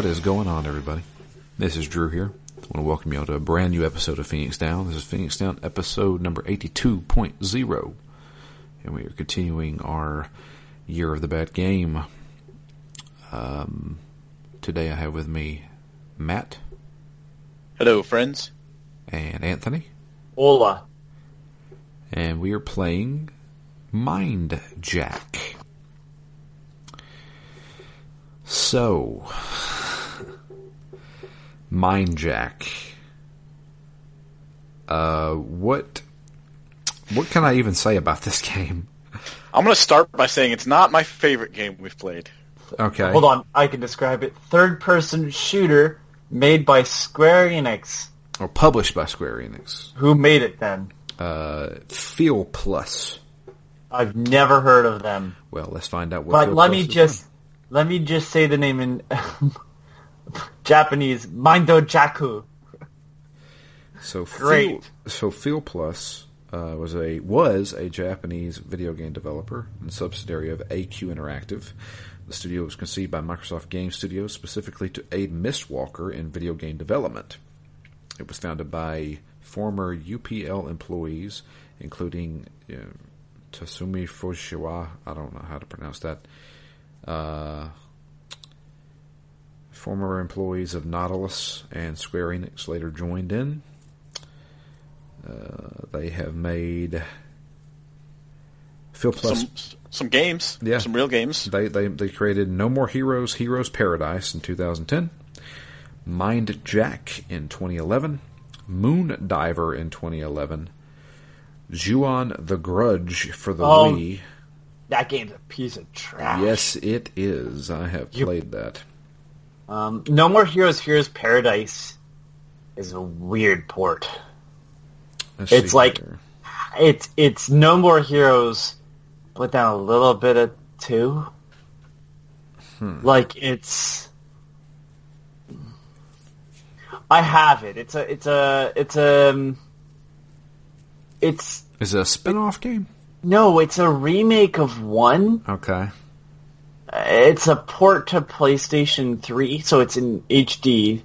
What is going on, everybody? This is Drew here. I want to welcome you all to a brand new episode of Phoenix Down. This is Phoenix Down episode number 82.0. And we are continuing our Year of the Bad Game. Um, today I have with me Matt Hello, friends. and Anthony. Hola. And we are playing Mind Jack. So, Mind Jack. Uh, what what can I even say about this game? I'm going to start by saying it's not my favorite game we've played. Okay, Hold on, I can describe it. Third-person shooter made by Square Enix. or published by Square Enix. Who made it then? Uh, Feel Plus. I've never heard of them. Well, let's find out what. But Feel let Plus me is. just let me just say the name in Japanese. Mindo Jaku. So Great. Feel, so Feel Plus uh, was a was a Japanese video game developer and subsidiary of AQ Interactive. The studio was conceived by Microsoft Game Studios specifically to aid Mistwalker in video game development. It was founded by former UPL employees, including uh, Tasumi Fujiwa. I don't know how to pronounce that. Uh, former employees of Nautilus and Square Enix later joined in. Uh, they have made Phil Plus. Some some games, Yeah. some real games. They, they they created No More Heroes, Heroes Paradise in 2010, Mind Jack in 2011, Moon Diver in 2011, Juon the Grudge for the Oh. Wii. That game's a piece of trash. Yes, it is. I have You- played that. Um, no More Heroes, Heroes Paradise is a weird port. Let's It's like- here. It's it's No More Heroes, but then a little bit of two. Like it's. I have it. It's a. It's a. It's a. It's is it a spin-off game? no. It's a remake of one. Okay. It's a port to PlayStation Three, so it's in HD.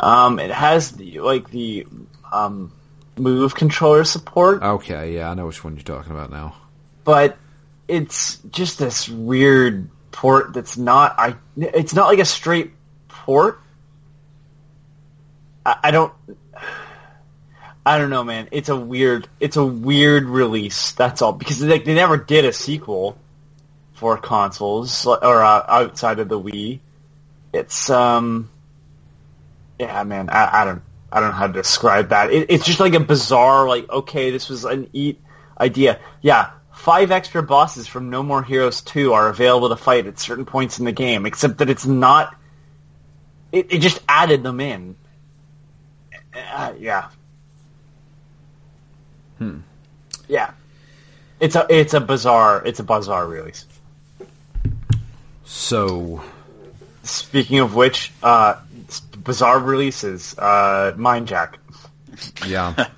Um, it has the like the um, move controller support. Okay, yeah, I know which one you're talking about now. but it's just this weird port that's not I it's not like a straight port. I, I don't I don't know, man. It's a weird it's a weird release. That's all because like they never did a sequel for consoles or uh, outside of the Wii. It's um yeah, man. I, I don't I don't know how to describe that. It, it's just like a bizarre like okay, this was an eat idea. Yeah, five extra bosses from No More Heroes 2 are available to fight at certain points in the game, except that it's not. It, it just added them in. Uh, yeah. Hmm. Yeah. It's a it's a bizarre it's a bizarre release. So, Speaking of which, uh, bizarre releases, uh, Mindjack. yeah.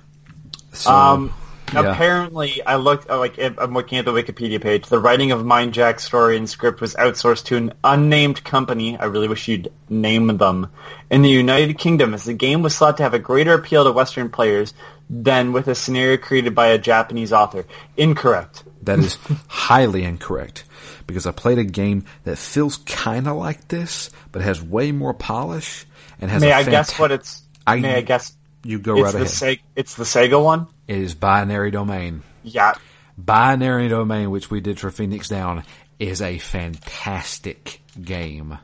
So, Um, yeah. Apparently, I looked uh, like I'm looking at the Wikipedia page. The writing of Mind Jack's story and script was outsourced to an unnamed company. I really wish you'd name them in the United Kingdom, as the game was thought to have a greater appeal to Western players than with a scenario created by a Japanese author. Incorrect. That is highly incorrect because I played a game that feels kind of like this, but has way more polish and has. May a I guess what it's? I- may I guess? You go It's right the ahead. Sega. It's the Sega one. it is binary domain. Yeah. Binary domain, which we did for Phoenix Down, is a fantastic game.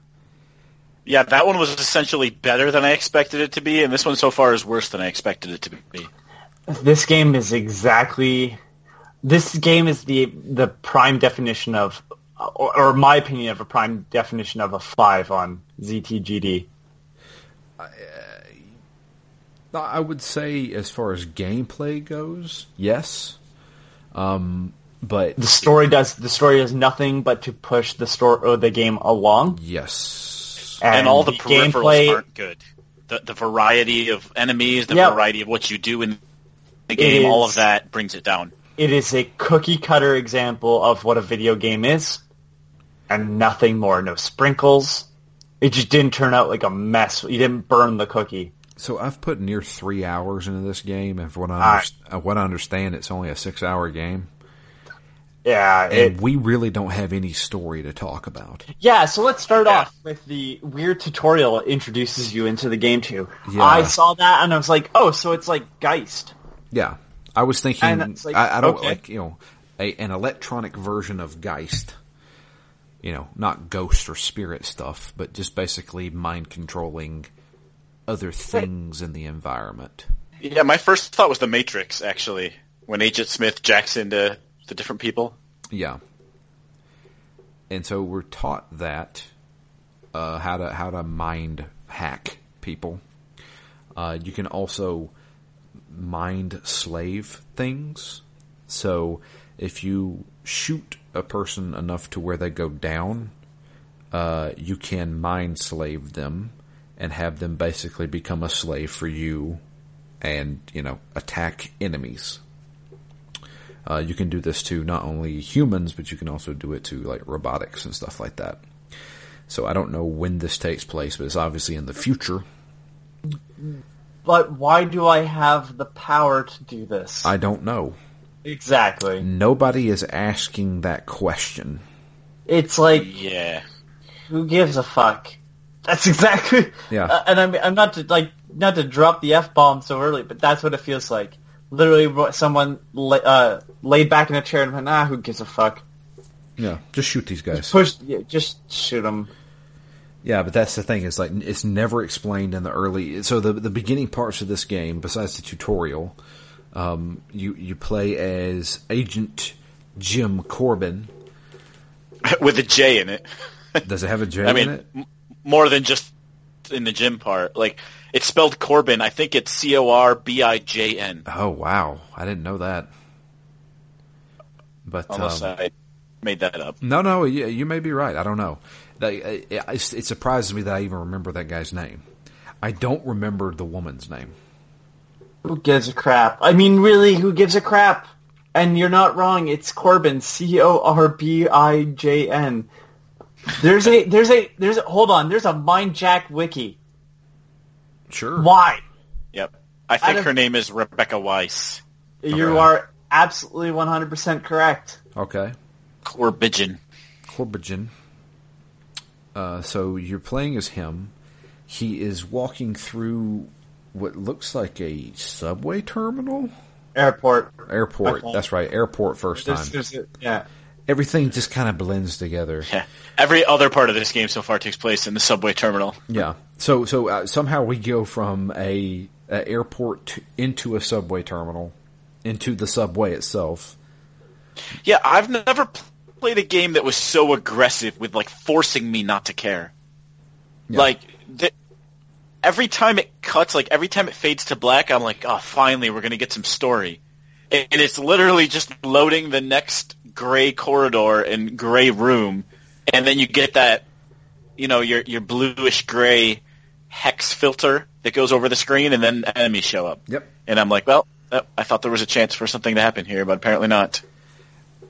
Yeah, that one was essentially better than I expected it to be, and this one so far is worse than I expected it to be. This game is exactly. This game is the the prime definition of, or, or my opinion of a prime definition of a five on ZTGD. I would say, as far as gameplay goes, yes. Um, but The story does the story does nothing but to push the story or the game along, yes, And, all the, the peripherals gameplay aren't good. The, the variety of enemies, the Yep. variety of what you do in the game, all of that brings it down. it is a cookie cutter example of what a video game is, and nothing more. No sprinkles, it just didn't turn out like a mess. You didn't burn the cookie. So I've put near three hours into this game, and for what I, underst- uh, what I understand, it's only a six-hour game, Yeah, and it, we really don't have any story to talk about. yeah. So let's start Yeah. off with the weird tutorial it introduces you into the game too. Yeah. I saw that and I was like, oh, so it's like Geist. Yeah, I was thinking. Like, I, I don't okay. like you know a, an electronic version of Geist. You know, not ghost or spirit stuff, but just basically mind controlling other things in the environment. Yeah, my first thought was the Matrix. Actually, when Agent Smith jacks into the different people. Yeah. And so we're taught that uh, how to how to mind hack people. Uh, you can also mind slave things. So if you shoot a person enough to where they go down, uh, you can mind slave them and have them basically become a slave for you, and you know attack enemies. Uh, you can do this to not only humans, but you can also do it to like robotics and stuff like that. So I don't know when this takes place, but it's obviously in the future. But why do I have the power to do this? I don't know. Exactly. Nobody is asking that question. It's like Yeah. who gives a fuck? That's exactly. Yeah. Uh, and I'm I'm not to like not to drop the f bomb so early, but that's what it feels like. Literally, what- someone la- uh, laid back in a chair and went, "Ah, who gives a fuck? Yeah, just shoot these guys. Push, yeah, just shoot them." Yeah, but that's the thing is like it's never explained in the early. So the the beginning parts of this game, besides the tutorial, um, you you play as Agent Jim Corbin. With a J in it. Does it have a J I in mean, m- more than just in the gym part. Like it's spelled Corbin. I think it's C O R B I J N. Oh wow, I didn't know that. But Unless um, I made that up. no, no, you, you may be right. I don't know. It surprises me that I even remember that guy's name. I don't remember the woman's name. Who gives a crap? I mean, really, who gives a crap? And you're not wrong. It's Corbin, C O R B I J N. There's a there's a there's a hold on. There's a Mind Jack wiki. Sure. Why? Yep. I think don't- her name is Rebecca Weiss. You Okay. are absolutely 100% correct. Okay. Corbidgen. Corbijn. Uh, so you're playing as him. He is walking through what looks like a subway terminal. Airport. Airport. Okay. That's right. Airport first There's, time. there's a, yeah. Everything just kind of blends together. Yeah. Every other part of this game so far takes place in the subway terminal. Yeah. So so uh, somehow we go from a, a airport to, into a subway terminal, into the subway itself. Yeah, I've never played a game that was so aggressive with like forcing me not to care. Yeah. Like the, every time it cuts, like every time it fades to black, I'm like, oh, finally, we're gonna get some story. And it's literally just loading the next gray corridor and gray room, and then you get that, you know, your your bluish gray hex filter that goes over the screen, and then enemies show up. Yep. And I'm like, well, uh, I thought there was a chance for something to happen here, but apparently not.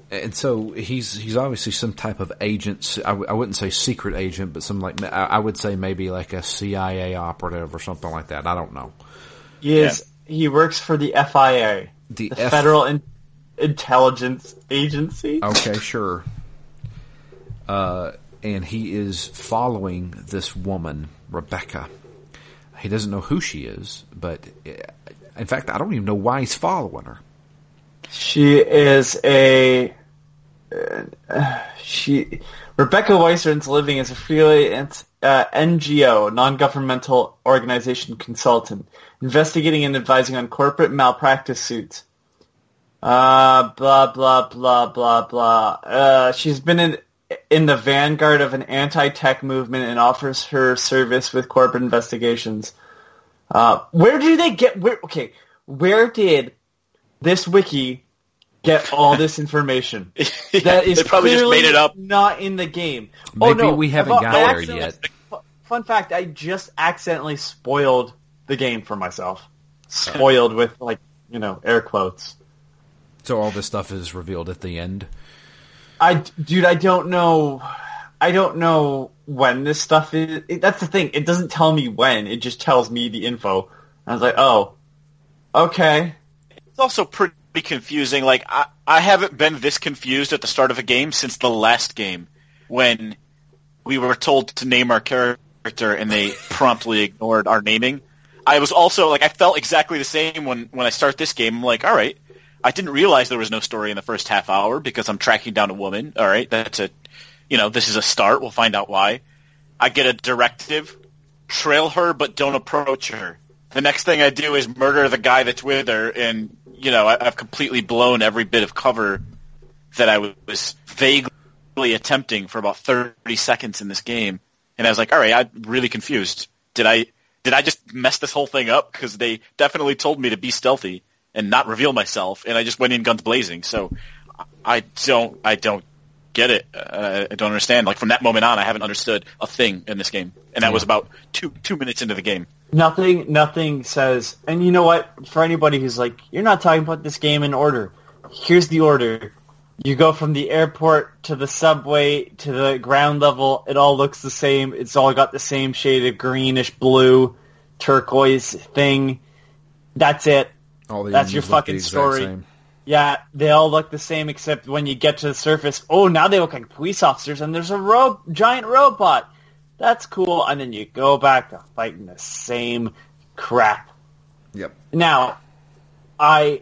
And so he's he's obviously some type of agent. I, w- I wouldn't say secret agent, but some like I I would say maybe like a CIA operative or something like that. I don't know. He is. He works for the FIA, The, the F- Federal In- Intelligence Agency. Okay, sure. Uh, and he is following this woman, Rebecca. He doesn't know who she is, but uh, in fact, I don't even know why he's following her. She is a. Uh, she Rebecca a living as a freelance uh, NGO, non-governmental organization consultant, investigating and advising on corporate malpractice suits. Uh, blah blah blah blah blah. Uh, she's been in in the vanguard of an anti-tech movement and offers her service with corporate investigations. Uh, where do they get? Where okay? Where did this wiki get all this information? That is they probably just made it up. Not in the game. Oh, Maybe oh, no. we haven't I- got there yet. Fun fact: I just accidentally spoiled the game for myself. Spoiled with like you know air quotes. So all this stuff is revealed at the end. I dude, I don't know. I don't know when this stuff is. It, that's the thing. It doesn't tell me when. It just tells me the info. I was like, oh, okay. It's also pretty confusing. Like I, I haven't been this confused at the start of a game since the last game when we were told to name our character and they promptly ignored our naming. I was also like I felt exactly the same when when I start this game. I'm like, all right, I didn't realize there was no story in the first half hour because I'm tracking down a woman. All right, that's a, you know, this is a start. We'll find out why. I get a directive: trail her, but don't approach her. The next thing I do is murder the guy that's with her, and you know, I, I've completely blown every bit of cover that I was vaguely attempting for about 30 seconds in this game. And I was like, all right, I'm really confused. Did I did I just mess this whole thing up? Because they definitely told me to be stealthy and not reveal myself, and I just went in guns blazing. So I don't I don't get it. Uh, I don't understand. Like from that moment on, I haven't understood a thing in this game, and that was about two two minutes into the game. Nothing, nothing says. And you know what? For anybody who's like, you're not talking about this game in order. Here's the order. You go from the airport to the subway to the ground level. It all looks the same. It's all got the same shade of greenish blue, turquoise thing. That's it. All the That's your fucking the story. same. Yeah, they all look the same except when you get to the surface. Oh, now they look like police officers, and there's a ro- giant robot. That's cool. And then you go back to fighting the same crap. Yep. Now, I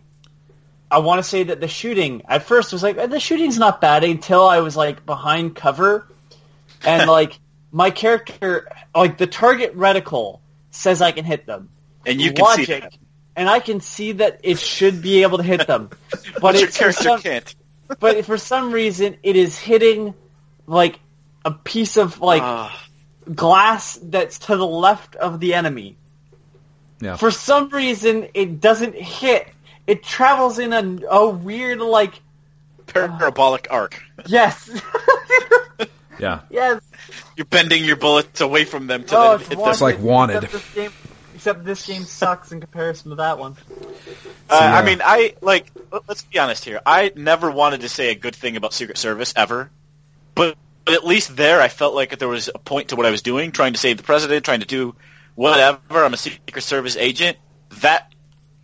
I want to say that the shooting at first was like the shooting's not bad until I was like behind cover, and like my character, like the target reticle says I can hit them, And you can see that. And I can see that it should be able to hit them, but But your it's for character some, can't. but for some reason it is hitting like a piece of like Ah. glass that's to the left of the enemy. Yeah. For some reason, it doesn't hit. It travels in a, a weird, like, parabolic arc. yes, yeah. yes. You're bending your bullets away from them to Oh, then it's hit wanted, them. It's like Wanted. This game, except this game sucks in comparison to that one. Uh, yeah. I mean, I like. let- Let's be honest here. I never wanted to say a good thing about Secret Service ever, but, but at least there, I felt like there was a point to what I was doing, trying to save the president, trying to do whatever. I'm a Secret Service agent. That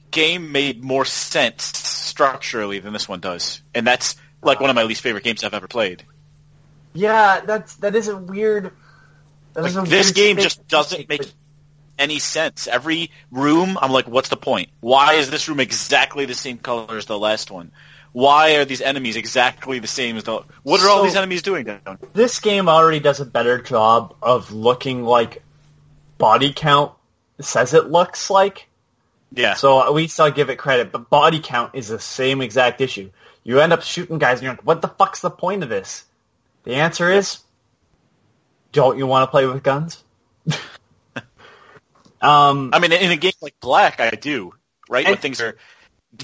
game made more sense structurally than this one does, and that's like one of my least favorite games I've ever played. Yeah, that's that is a weird. Like, this game just doesn't make, make but- any sense. Every room, I'm like, what's the point? Why is this room exactly the same color as the last one? Why are these enemies exactly the same as the? What are all these enemies doing down? This game already does a better job of looking like body count says it looks like. Yeah, So at least I'll give it credit. But body count is the same exact issue. You end up shooting guys and you're like, what the fuck's the point of this? The answer is, don't you want to play with guns? Um, I mean, in a game like Black, I do right when things are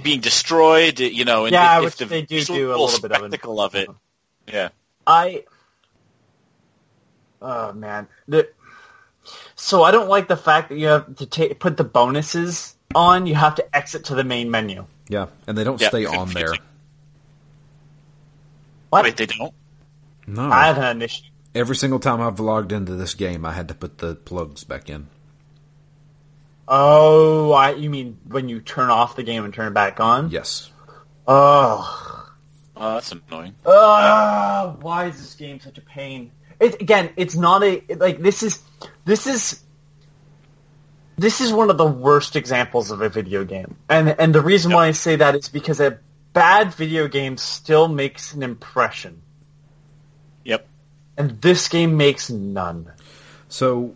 being destroyed. You know, and Yeah, if, which if the they do do a little bit of it. spectacle of it. Yeah, I, oh man, the, so I don't like the fact that you have to take put the bonuses on. You have to exit to the main menu. Yeah. And they don't Yeah, stay on there. What? wait, they don't. No. I haven't had an issue. Every single time I've logged into this game, I had to put the plugs back in. Oh, I, you mean when you turn off the game and turn it back on? Yes. Oh. Oh, that's annoying. Ugh, why is this game such a pain? It, again, it's not a like this is this is this is one of the worst examples of a video game, and and the reason why I say that is because a bad video game still makes an impression, Yep. and this game makes none. So,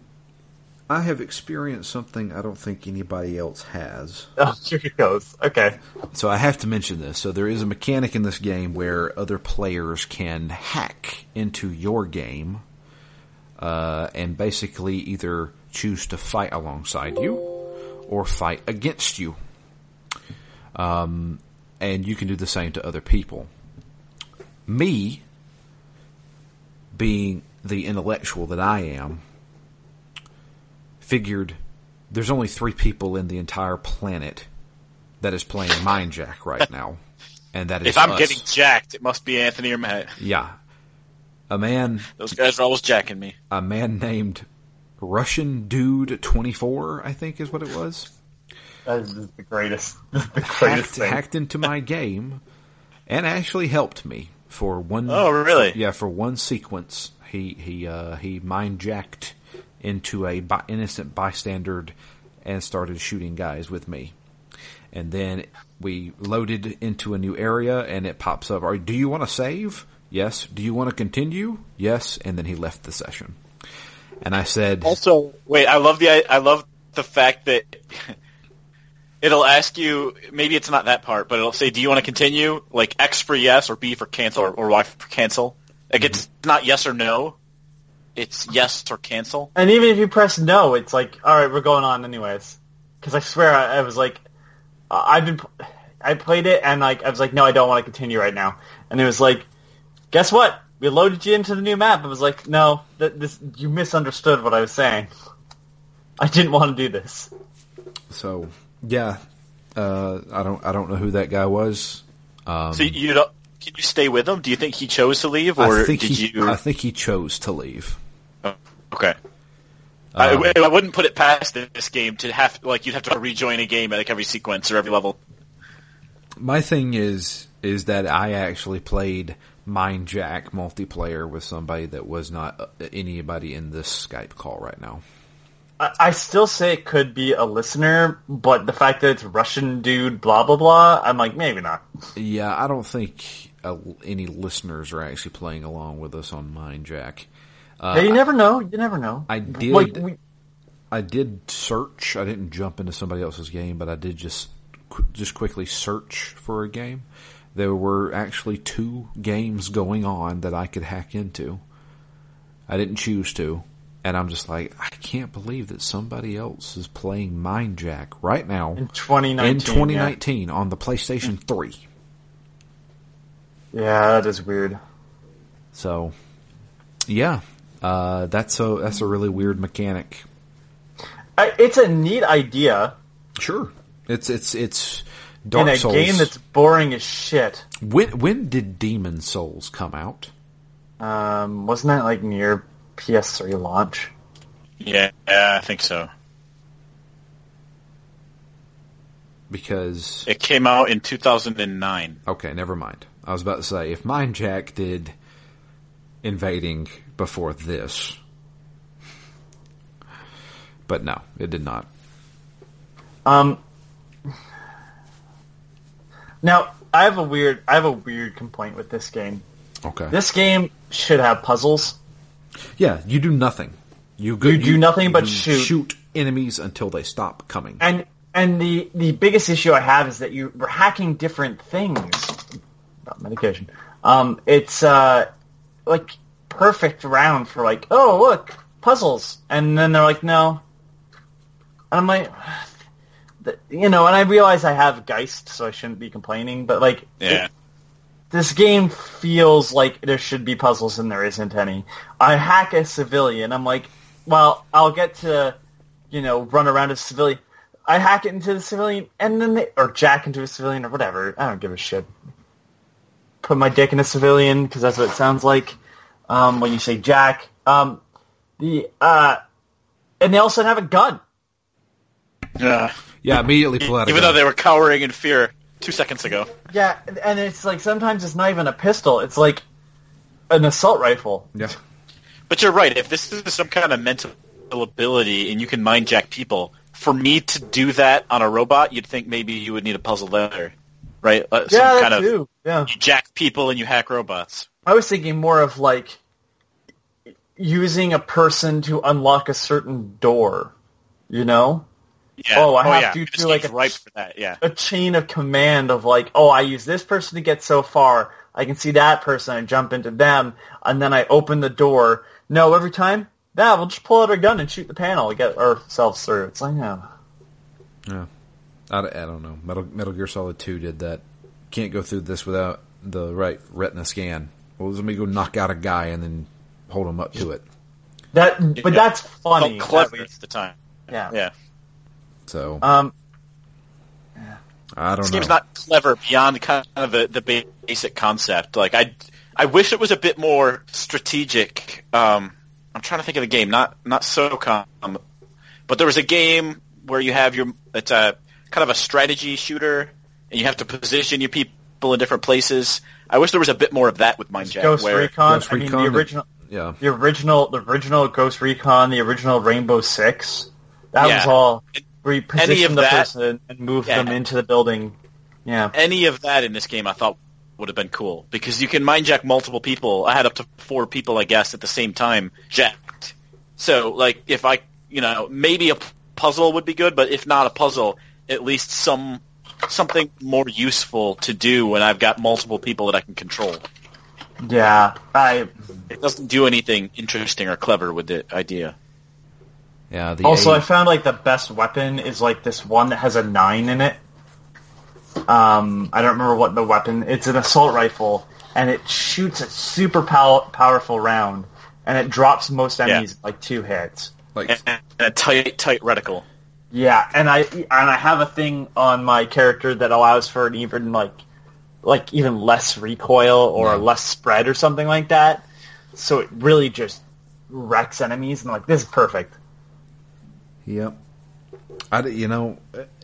I have experienced something I don't think anybody else has. Oh, here it goes. Okay. So I have to mention this. So there is a mechanic in this game where other players can hack into your game uh, and basically either choose to fight alongside you or fight against you. Um, and you can do the same to other people. Me, being the intellectual that I am, figured there's only three people in the entire planet that is playing Mindjack right now, and that is If I'm us. getting jacked, it must be Anthony or Matt. yeah. a man Those guys are always jacking me. a man named Russian Dude twenty four, I think is what it was. That is the greatest, the greatest Hacked, thing. hacked into my game and actually helped me for one Oh, really? Yeah, for one sequence, he he uh, he mind jacked into a bi- innocent bystander and started shooting guys with me. And then we loaded into a new area, and it pops up. Are do you want to save? Yes. Do you want to continue? Yes. And then he left the session. And I said, Also, wait, I love the I love the fact that it'll ask you. Maybe it's not that part, but it'll say, "Do you want to continue?" Like X for yes, or B for cancel, or, or Y for cancel. Like mm-hmm. it's not yes or no. It's yes or cancel. And even if you press no, it's like, all right, we're going on anyways. Because I swear, I, I was like, uh, I've been, I played it, and like, I was like, no, I don't want to continue right now. And it was like, guess what? We loaded you into the new map. I was like, no, th- this you misunderstood what I was saying. I didn't want to do this. so yeah, uh, I don't I don't know who that guy was. Um, So you don't. Can you stay with him? Do you think he chose to leave, I or think did he you? I think he chose to leave. Oh, okay. Um, I, I wouldn't put it past this game to have like you'd have to rejoin a game at like every sequence or every level. My thing is is that I actually played Mind Jack multiplayer with somebody that was not uh, anybody in this Skype call right now. I, I still say it could be a listener, but the fact that it's Russian dude, blah blah blah, I'm like, maybe not. Yeah, I don't think uh, any listeners are actually playing along with us on Mind Jack. Uh, yeah, you never know. You never know. I did- Like, we, I did search. I didn't jump into somebody else's game, but I did just just quickly search for a game. There were actually two games going on that I could hack into. I didn't choose to, and I'm just like, I can't believe that somebody else is playing Mind Jack right now in 2019. in 2019 on the PlayStation 3. Yeah. yeah, that is weird. So, yeah, uh, that's a that's a really weird mechanic. I, it's a neat idea Sure, it's it's it's Dark in a Souls. game that's boring as shit. When when did Demon Souls come out? Um, wasn't that like near PS3 launch? Yeah, yeah, I think so. Because It came out in 2009. okay, never mind. I was about to say if Mind Jack did invading before this, but no, it did not. Um, now I have a weird, I have a weird complaint with this game. Okay, This game should have puzzles. yeah, you do nothing. You go, You do nothing but shoot. shoot enemies until they stop coming. And and the the biggest issue I have is that you were hacking different things. Not medication. Um, it's uh like perfect round for like, oh look, puzzles, and then they're like, no. And I'm like, you know, and I realize I have Geist, so I shouldn't be complaining, but like, Yeah. it- this game feels like there should be puzzles and there isn't any. I hack a civilian. I'm like, well, I'll get to, you know, run around a civilian. I hack it into the civilian, and then they, or jack into a civilian or whatever. I don't give a shit. Put my dick in a civilian because that's what it sounds like um, when you say jack. Um, the uh, and they also have a gun. Yeah. yeah, immediately pull out a Even gun. though they were cowering in fear two seconds ago. Yeah, and it's like sometimes it's not even a pistol. It's like an assault rifle. yeah. But you're right. If this is some kind of mental ability and you can mind jack people, for me to do that on a robot, you'd think maybe you would need a puzzle there, right? Uh, some yeah, kind that of too. Yeah. you jack people and you hack robots. I was thinking more of like using a person to unlock a certain door. You know, Yeah. Oh, I have yeah. to do, like, game's a- ripe for that. Yeah. a chain of command of like, oh, I use this person to get so far. I can see that person and jump into them, and then I open the door. No, every time, yeah, we'll just pull out our gun and shoot the panel to get ourselves through. It's like, yeah. Yeah, I, I don't know. Metal Metal Gear Solid Two did that. Can't go through this without the right retina scan. Well, let me go knock out a guy and then hold him up to it. That, but Yeah. that's funny. Felt clever at at the time. Yeah. Yeah. So Um, Yeah. I don't This know. game's not clever beyond kind of the, the basic concept. Like I, I wish it was a bit more strategic. Um, I'm trying to think of the game, not not SOCOM, but there was a game where you have your it's a kind of a strategy shooter, and you have to position your people in different places. I wish there was a bit more of that with Mindjack. Ghost where, Recon. Ghost I mean, Recon, the the- original, Yeah. the original, the original Ghost Recon, the original Rainbow Six. That was Yeah. all where you Any position of the that- person and move Yeah. them into the building. Yeah. any of that in this game, I thought would have been cool because you can mind jack multiple people. I had up to four people, I guess, at the same time jacked. So, like, if I, you know, maybe a p- puzzle would be good, but if not a puzzle, at least some something more useful to do when I've got multiple people that I can control. Yeah. I It doesn't do anything interesting or clever with the idea. Yeah. The also I found like the best weapon is like this one that has a nine in it. Um, I don't remember what the weapon. It's an assault rifle, and it shoots a super pow- powerful round, and it drops most enemies in like two hits. like And, and a tight, tight reticle. Yeah, and I and I have a thing on my character that allows for an even like like even less recoil or less spread or something like that. So it really just wrecks enemies and like this is perfect. Yep. I you know,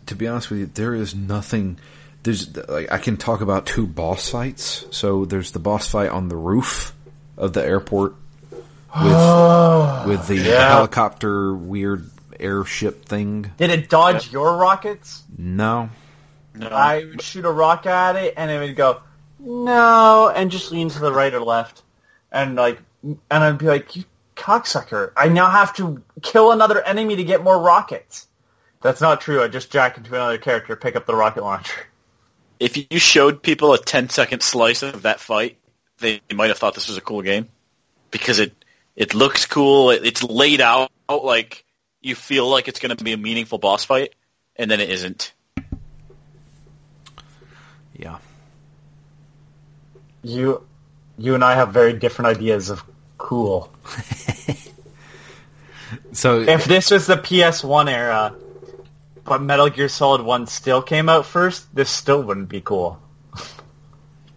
to be honest with you, there is nothing. There's like I can talk about two boss fights. So there's the boss fight on the roof of the airport with with the Yeah. helicopter weird airship thing. Did it dodge your rockets? No, No. I would shoot a rocket at it and it would go no and just lean to the right or left and like and I'd be like you cocksucker I now have to kill another enemy to get more rockets. That's not true. I just jack into another character, pick up the rocket launcher. if you showed people a 10 second slice of that fight, they might have thought this was a cool game because it it looks cool. It, it's laid out like you feel like it's going to be a meaningful boss fight, and then it isn't. yeah, You, you and I have very different ideas of cool. so If this was the PS1 era, but Metal Gear Solid 1 still came out first, this still wouldn't be cool.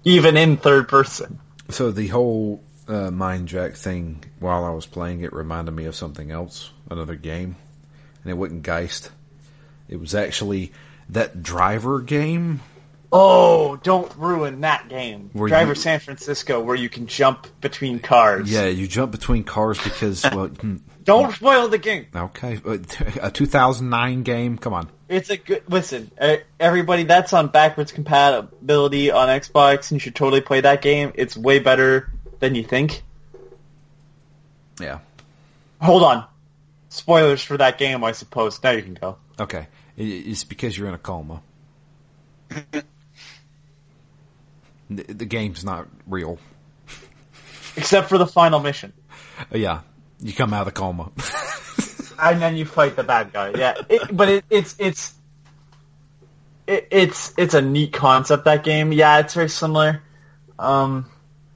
Even in third person. so the whole uh, mind jack thing while I was playing it reminded me of something else, another game, and it wasn't Geist. It was actually that driver game Oh, don't ruin that game. Where Driver you- San Francisco, where you can jump between cars. Yeah, you jump between cars because well, hmm, Don't spoil the game. okay, a 2009 game. Come on, It's a good. Listen, everybody, that's on backwards compatibility on Xbox, and you should totally play that game. It's way better than you think. yeah, Hold on. Spoilers for that game, I suppose. Now you can go. okay. It's because you're in a coma. the, the game's not real. Except for the final mission. Uh, yeah, you come out of the coma. and then you fight the bad guy. Yeah, it, but it, it's it's it, it's it's a neat concept. That game, yeah, it's very similar. Um,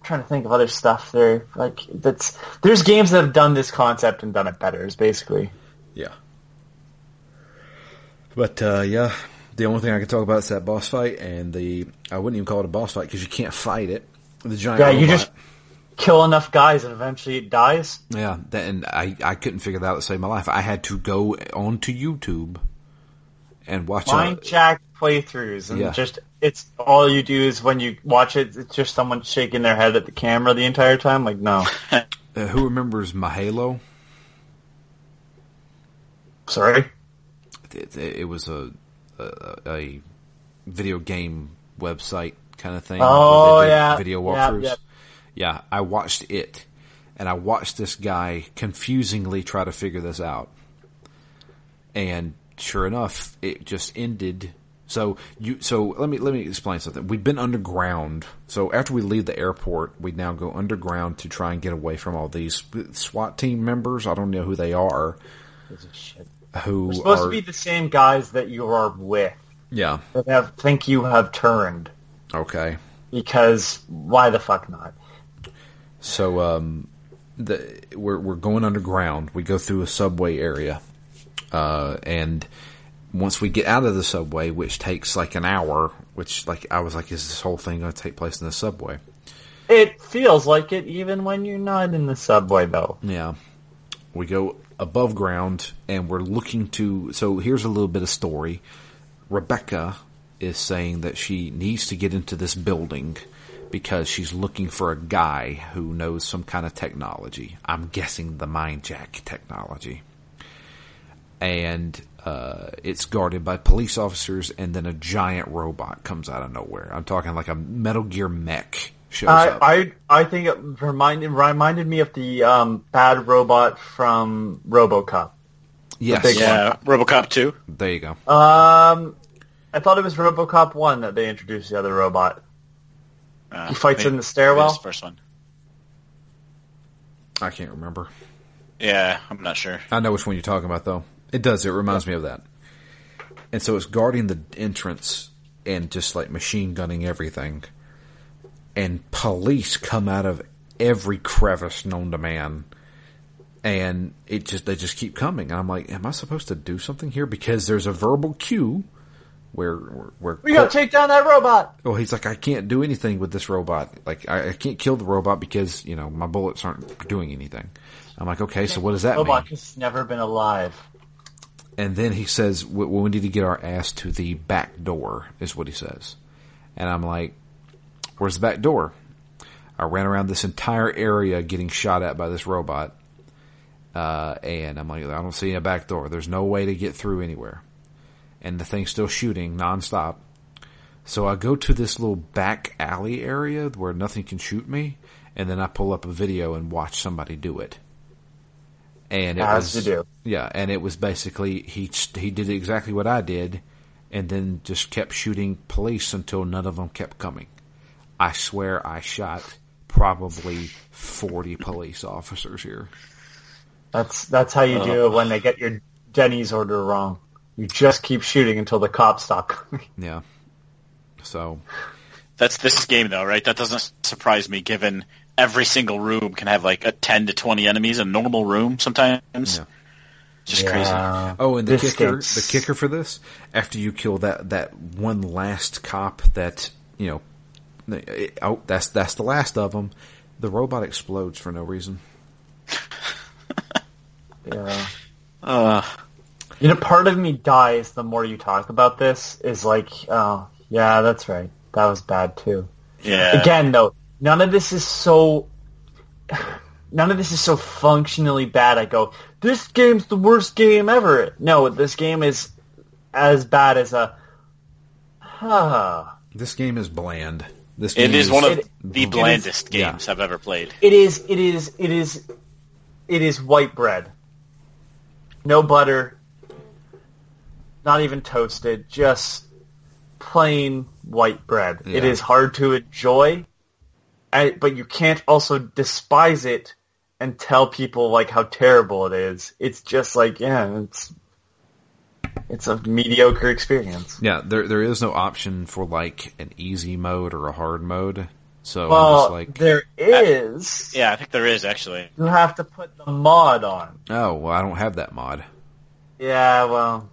trying to think of other stuff there. Like that's there's games that have done this concept and done it better. Is basically yeah, but uh, yeah, the only thing I can talk about is that boss fight, and the I wouldn't even call it a boss fight because you can't fight it. The giant yeah, you just kill enough guys and eventually it dies. Yeah, that, and I, I couldn't figure that out to save my life. I had to go onto YouTube and watch Mind a, Jack playthroughs and Yeah. just it's all you do is when you watch it, it's just someone shaking their head at the camera the entire time. Like no, uh, who remembers Mahalo? sorry. It, it, it was a, a a video game website kind of thing. Oh, where they did yeah. video Yep, walkthroughs. yep. Yeah, I watched it, and I watched this guy confusingly try to figure this out. And sure enough, it just ended. So you, so let me let me explain something. We've been underground. So after we leave the airport, we now go underground to try and get away from all these SWAT team members. I don't know who they are. Who We're supposed are to be the same guys that you are with. yeah that have think you have turned okay. because why the fuck not? So um, the we're we're going underground. We go through a subway area, uh, and once we get out of the subway, which takes like an hour, which like I was like, is this whole thing going to take place in the subway? It, feels like it even when you're not in the subway, though. Yeah. We go above ground and we're looking to. So here's a little bit of story. Rebecca is saying that she needs to get into this building because she's looking for a guy who knows some kind of technology. I'm guessing the mind jack technology. And uh, it's guarded by police officers, and then a giant robot comes out of nowhere. I'm talking like a Metal Gear mech shows I, up. I I think it reminded reminded me of the um, bad robot from RoboCop. yes, big Yeah, RoboCop 2. there you go. Um, I thought it was RoboCop one that they introduced the other robot. Uh, He fights maybe- in the stairwell? maybe the first one. I can't remember. Yeah, I'm not sure. I know which one you're talking about, though. It does. It reminds me of that. And so it's guarding the entrance and just like machine gunning everything. And police come out of every crevice known to man. And it just they just keep coming. And I'm like, am I supposed to do something here? Because there's a verbal cue where where, We gotta take down that robot. well, he's like, I can't do anything with this robot. Like, I, I can't kill the robot because you know my bullets aren't doing anything. I'm like, okay, so what does that mean? Robot has never been alive. And then he says, "We we need to get our ass to the back door," is what he says. And I'm like, "Where's the back door?" I ran around this entire area getting shot at by this robot, uh, and I'm like, "I don't see a back door. There's no way to get through anywhere." And the thing's still shooting nonstop. So I go to this little back alley area where nothing can shoot me, and then I pull up a video and watch somebody do it. And it As was you do. yeah, and it was basically he he did exactly what I did, and then just kept shooting police until none of them kept coming. I swear I shot probably forty police officers here. That's that's how you do it when they get your Denny's order wrong. You just keep shooting until the cops stop coming. Yeah. So That's this is game though, right? That doesn't surprise me given every single room can have like a 10 to 20 enemies in a normal room sometimes. Yeah. Just crazy. Oh, and the This kicker, game's- the kicker for this, after you kill that that one last cop, that you know, it- oh, that's that's the last of them. The robot explodes for no reason. Yeah. Uh, You know, part of me dies the more you talk about this. Is like, oh, yeah, that's right. That was bad too. yeah. Again, though, none of this is so. None of this is so functionally bad. I go, this game's the worst game ever. No, this game is as bad as a. Huh. This game is bland. This It game is one of It- the blandest yeah. games I've ever played. It is. It is. It is. It is white bread. No butter. Not even toasted. Just plain white bread. It Yeah. is hard to enjoy, I, but you can't also despise it and tell people like how terrible it is. It's just like yeah, it's it's a mediocre experience. Yeah, there there is no option for like an easy mode or a hard mode. So I'm Well, just like, there is. Yeah, I think there is actually. You have to put the mod on. oh well, I don't have that mod. Yeah, well,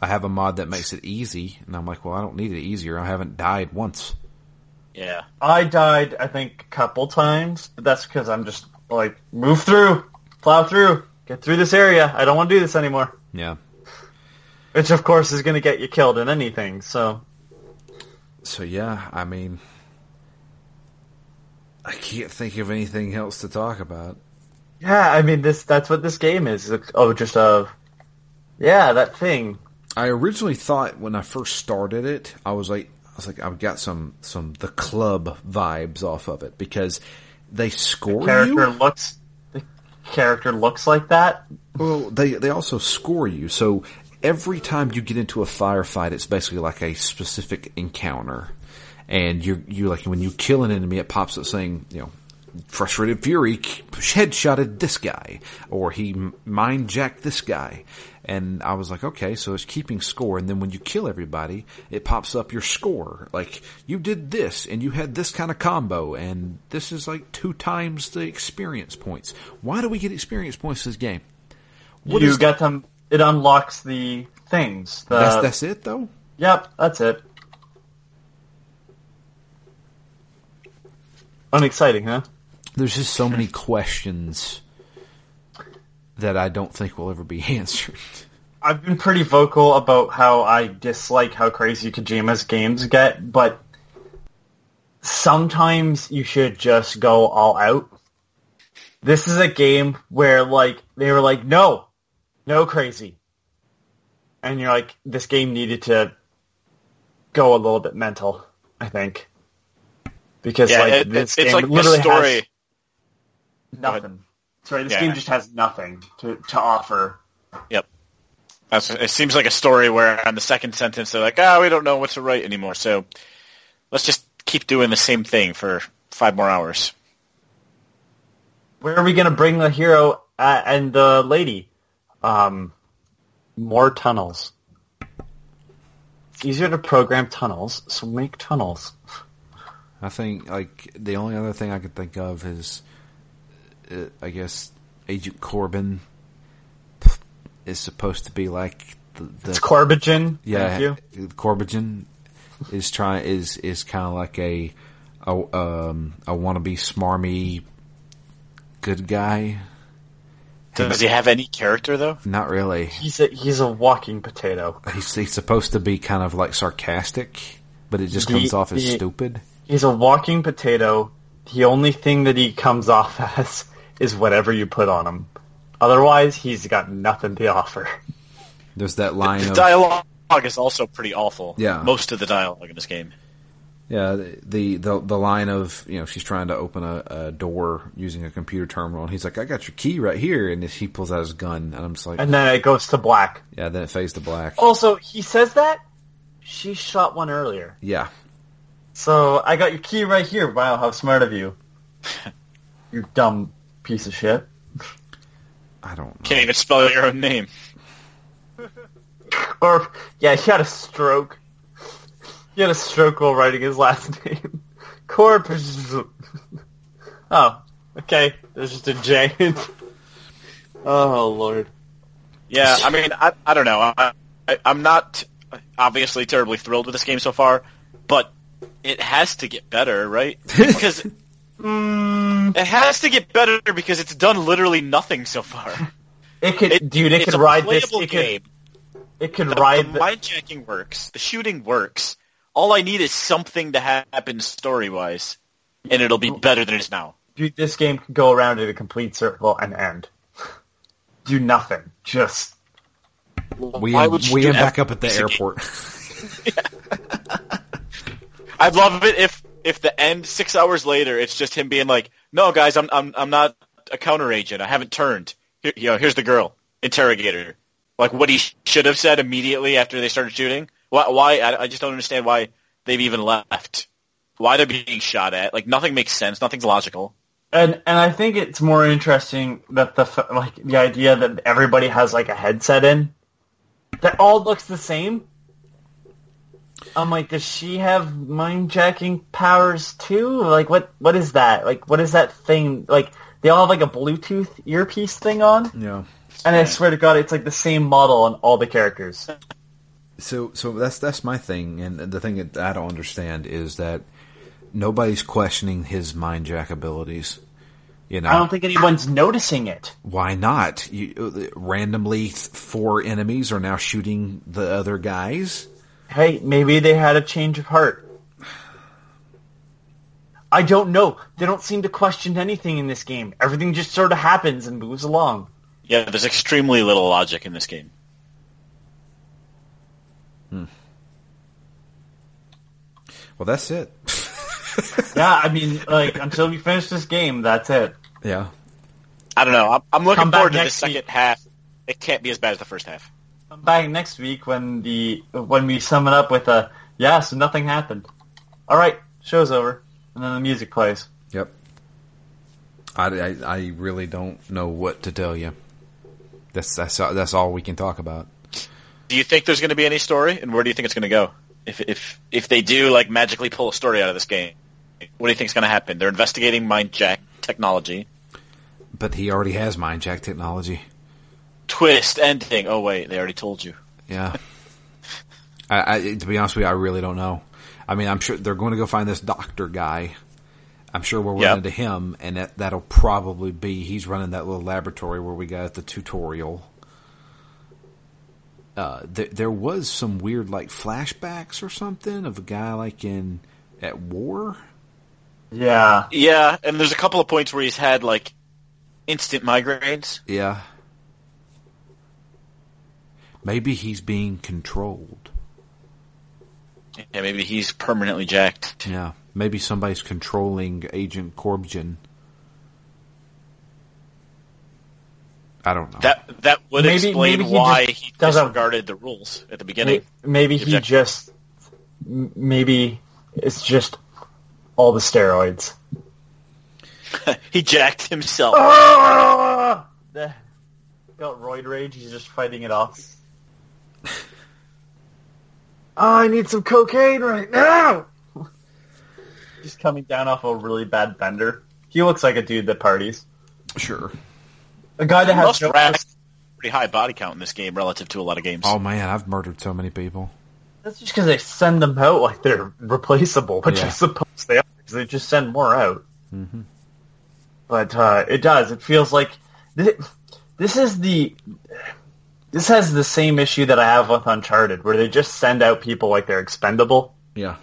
I have a mod that makes it easy, and I'm like, well, I don't need it easier. I haven't died once. Yeah. I died, I think, a couple times, but that's because I'm just like, move through, plow through, get through this area. I don't want to do this anymore. Yeah. Which, of course, is going to get you killed in anything. So, So yeah, I mean, I can't think of anything else to talk about. yeah, I mean, this that's what this game is. It's, oh, just a, yeah, that thing. I originally thought when I first started it, I was like, I was like, I've got some some the club vibes off of it because they score Character you. looks, the character looks like that. Well, they they also score you. So every time you get into a firefight, it's basically like a specific encounter, and you you like when you kill an enemy, it pops up saying you know. Frustrated Fury headshotted this guy, or he mind jacked this guy, and I was like, okay, so it's keeping score. And then when you kill everybody, it pops up your score. Like you did this, and you had this kind of combo, and this is like two times the experience points. Why do we get experience points in this game? What you get them. It unlocks the things. The, That's that's it though. Yep, that's it. Unexciting, huh? There's just so many questions that I don't think will ever be answered. I've been pretty vocal about how I dislike how crazy Kojima's games get, but sometimes you should just go all out. This is a game where like they were like, no, no crazy. And you're like, this game needed to go a little bit mental, I think. Because Yeah, like it- this it's game like literally story. has nothing. Sorry, this Yeah. game just has nothing to, to offer. Yep. That's, it seems like a story where on the second sentence they're like, ah, we don't know what to write anymore, so let's just keep doing the same thing for five more hours. Where are we going to bring the hero uh, and the lady? Um, more tunnels. It's easier to program tunnels, so make tunnels. I think like the only other thing I could think of is, uh, I guess Agent Corbin is supposed to be like the, the It's Corbijn. yeah Thank you. Corbijn is trying is is kind of like a a um a wannabe smarmy good guy. Does he have any character though? Not really. He's a he's a walking potato. He's, he's supposed to be kind of like sarcastic, but it just The- comes off as the- stupid. He's a walking potato. The only thing that he comes off as is whatever you put on him. Otherwise, he's got nothing to offer. There's that line The of dialogue is also pretty awful. Yeah. Most of the dialogue in this game. Yeah, the the the line of you know she's trying to open a, a door using a computer terminal, and he's like, "I got your key right here," and he pulls out his gun, and I'm just like, And then it goes to black. "Yeah." Then it fades to black. Also, he says that she shot one earlier. Yeah, So I got your key right here. Wow, how smart of you. you dumb piece of shit. I don't know. Can't even spell your own name. Or yeah, he had a stroke. He had a stroke while writing his last name. Corp. oh, okay. There's just a J. oh lord. Yeah, I mean, I, I don't know. I, I, I'm not obviously terribly thrilled with this game so far, but it has to get better, right? Because Mm, it has to get better because it's done literally nothing so far. it could, It- dude. It it's could a ride this. playable It could. It could The, ride. the The, mind jacking works. The shooting works. All I need is something to happen story wise, and it'll be better than it is now. dude, this game could go around in a complete circle and end. Do nothing. Just we Why would we do end that back up at the basic game? airport. I'd love it if if the end six hours later it's just him being like, "No, guys, I'm I'm I'm not a counter agent. I haven't turned. Here, you know, here's the girl. Interrogator." Like what he sh- should have said immediately after they started shooting. Why? Why? I, I just don't understand why they've even left. Why they're being shot at? Like nothing makes sense. Nothing's logical. And and I think it's more interesting that the like the idea that everybody has like a headset in that all looks the same. I'm like, does she have mind jacking powers too? Like, what what is that? Like, what is that thing? Like, they all have like a Bluetooth earpiece thing on, yeah. and I swear to God, it's like the same model on all the characters. So so that's that's my thing, and the thing that I don't understand is that nobody's questioning his mind jack abilities. You know, I don't think anyone's noticing it. why not? You, randomly, four enemies are now shooting the other guys. Hey, maybe they had a change of heart. I don't know. They don't seem to question anything in this game. Everything just sort of happens and moves along. Yeah, there's extremely little logic in this game. Hmm. Well, that's it. Yeah, I mean, like until we finish this game, that's it. yeah. I don't know. I'm, I'm looking Come forward to the second week. half. It can't be as bad as the first half. Come back next week when the when we sum it up with a yeah, so nothing happened. All right, show's over, and then the music plays. Yep. I, I, I really don't know what to tell you. That's that's that's all we can talk about. Do you think there's going to be any story, and where do you think it's going to go? If if if they do like magically pull a story out of this game, what do you think is going to happen? They're investigating mind jack technology, But he already has mind jack technology. Twist ending. Oh wait, they already told you. Yeah. I, I to be honest with you, I really don't know. I mean, I'm sure they're going to go find this doctor guy. I'm sure we'll run Yep. into him, and that, that'll probably be he's running that little laboratory where we got the tutorial. Uh, th- there was some weird like flashbacks or something of a guy like in at war. Yeah. Yeah, and there's a couple of points where he's had like instant migraines. Yeah. Maybe he's being controlled. Yeah, maybe he's permanently jacked. Yeah. Maybe somebody's controlling Agent Corbijn. I don't know. That that would Maybe- explain maybe he why he disregarded the rules at the beginning. Maybe he just, maybe it's just all the steroids. he jacked himself. Ah! The- Got roid rage. He's just fighting it off. Oh, I need some cocaine right now. He's coming down off a really bad bender. He looks like a dude that parties. sure. A guy that has Must no pretty high body count in this game relative to a lot of games. Oh man, I've murdered so many people. That's just because they send them out like they're replaceable, which Yeah. I suppose they are, because they just send more out. Mhm. But uh, it does. It feels like this, this is the this has the same issue that I have with Uncharted, where they just send out people like they're expendable. Yeah.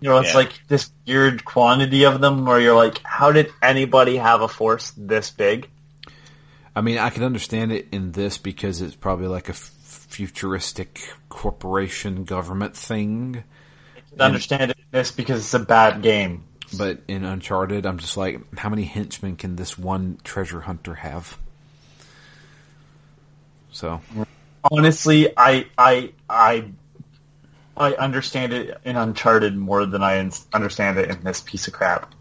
You know, it's Yeah. like this weird quantity of them, where you're like, how did anybody have a force this big? I mean, I can understand it in this because it's probably like a f- futuristic corporation government thing. I understand it in this because it's a bad game. But in Uncharted, I'm just like, how many henchmen can this one treasure hunter have? So, honestly, I I I I understand it in Uncharted more than I understand it in this piece of crap.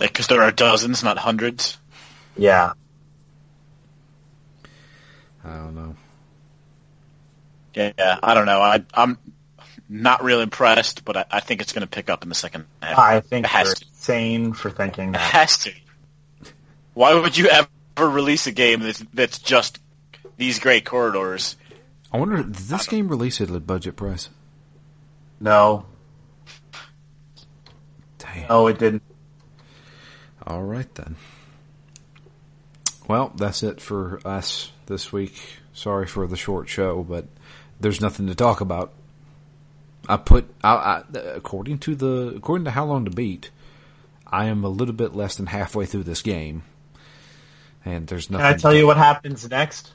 Because there are dozens, not hundreds. Yeah, I don't know. Yeah, I don't know. I, I'm not real impressed, but I, I think it's going to pick up in the second half. I think It has you're to. insane for thinking It that. has to. Why would you ever release a game that's, that's just these great corridors? I wonder, did this game release at a budget price? No, Damn. no, it didn't. All right then. Well, that's it for us this week. Sorry for the short show, but there's nothing to talk about. I put, I, I, according to the, according to how long to beat, I am a little bit less than halfway through this game, and there's nothing. Can. I tell you what happens next?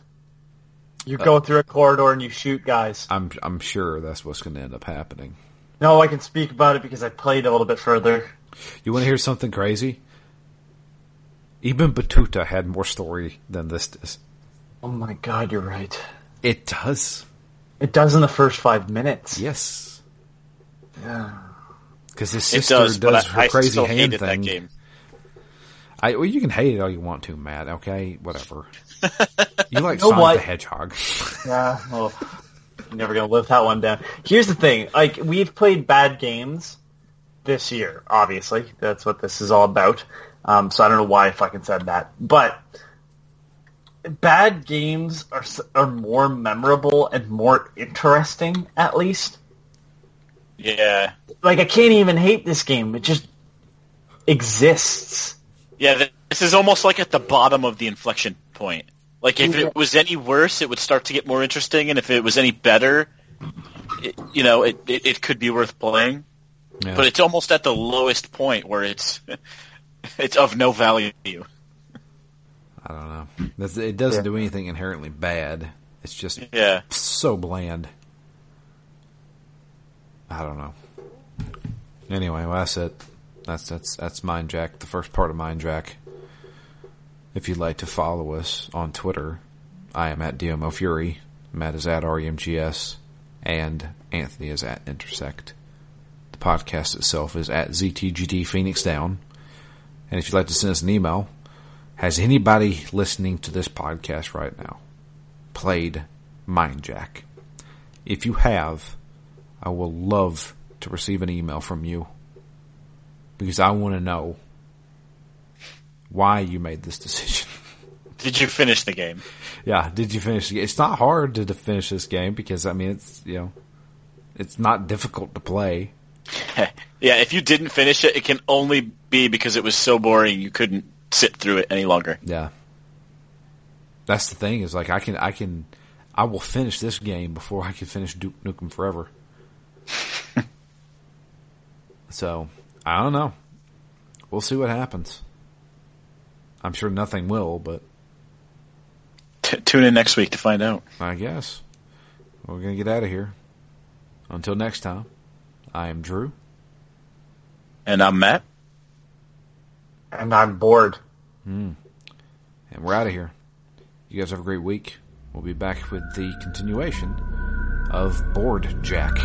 You go uh, through a corridor and you shoot guys. I'm, I'm sure that's what's going to end up happening. No, I can speak about it because I played a little bit further. You want to hear something crazy? Even Batuta had more story than this does. Oh my god, you're right. It does. It does in the first five minutes. Yes. Yeah. Because his It sister does, does, but her I, I crazy still hand hated thing. that game. I, well, you can hate it all you want to, Matt. Okay, whatever. you like know Sonic what? the Hedgehog. Yeah, well, I'm never gonna live that one down. Here's the thing: like we've played bad games this year. Obviously, that's what this is all about. Um, so I don't know why I fucking said that, but bad games are are more memorable and more interesting. At least, Yeah. like I can't even hate this game; it just exists. Yeah, this is almost like at the bottom of the inflection point. Like if it was any worse, it would start to get more interesting, and if it was any better, it, you know, it, it it could be worth playing. Yeah. But it's almost at the lowest point where it's it's of no value. I don't know. That's- It doesn't Yeah. do anything inherently bad. It's just Yeah. so bland. I don't know. Anyway, well, that's it. That's that's that's Mind Jack. The first part of mine, Jack. If you'd like to follow us on Twitter, I am at DMO Fury. Matt is at REMGS, and Anthony is at Intersect. The podcast itself is at ZTGD Phoenix Down. And if you'd like to send us an email, has anybody listening to this podcast right now played Mind Jack? If you have, I will love to receive an email from you because I want to know why you made this decision. Did you finish the game? yeah, did you finish? the game? It's not hard to, to finish this game because I mean it's you know it's not difficult to play. yeah, if you didn't finish it, it can only be because it was so boring you couldn't sit through it any longer. Yeah. That's the thing is like I can I can I will finish this game before I can finish Duke Nukem Forever. so I don't know. We'll see what happens. I'm sure nothing will, but T- tune in next week to find out. I guess we're gonna get out of here. Until next time, I am Drew. And I'm Matt. And I'm bored. Hmm. and we're out of here. You guys have a great week. We'll be back with the continuation of Board Jack.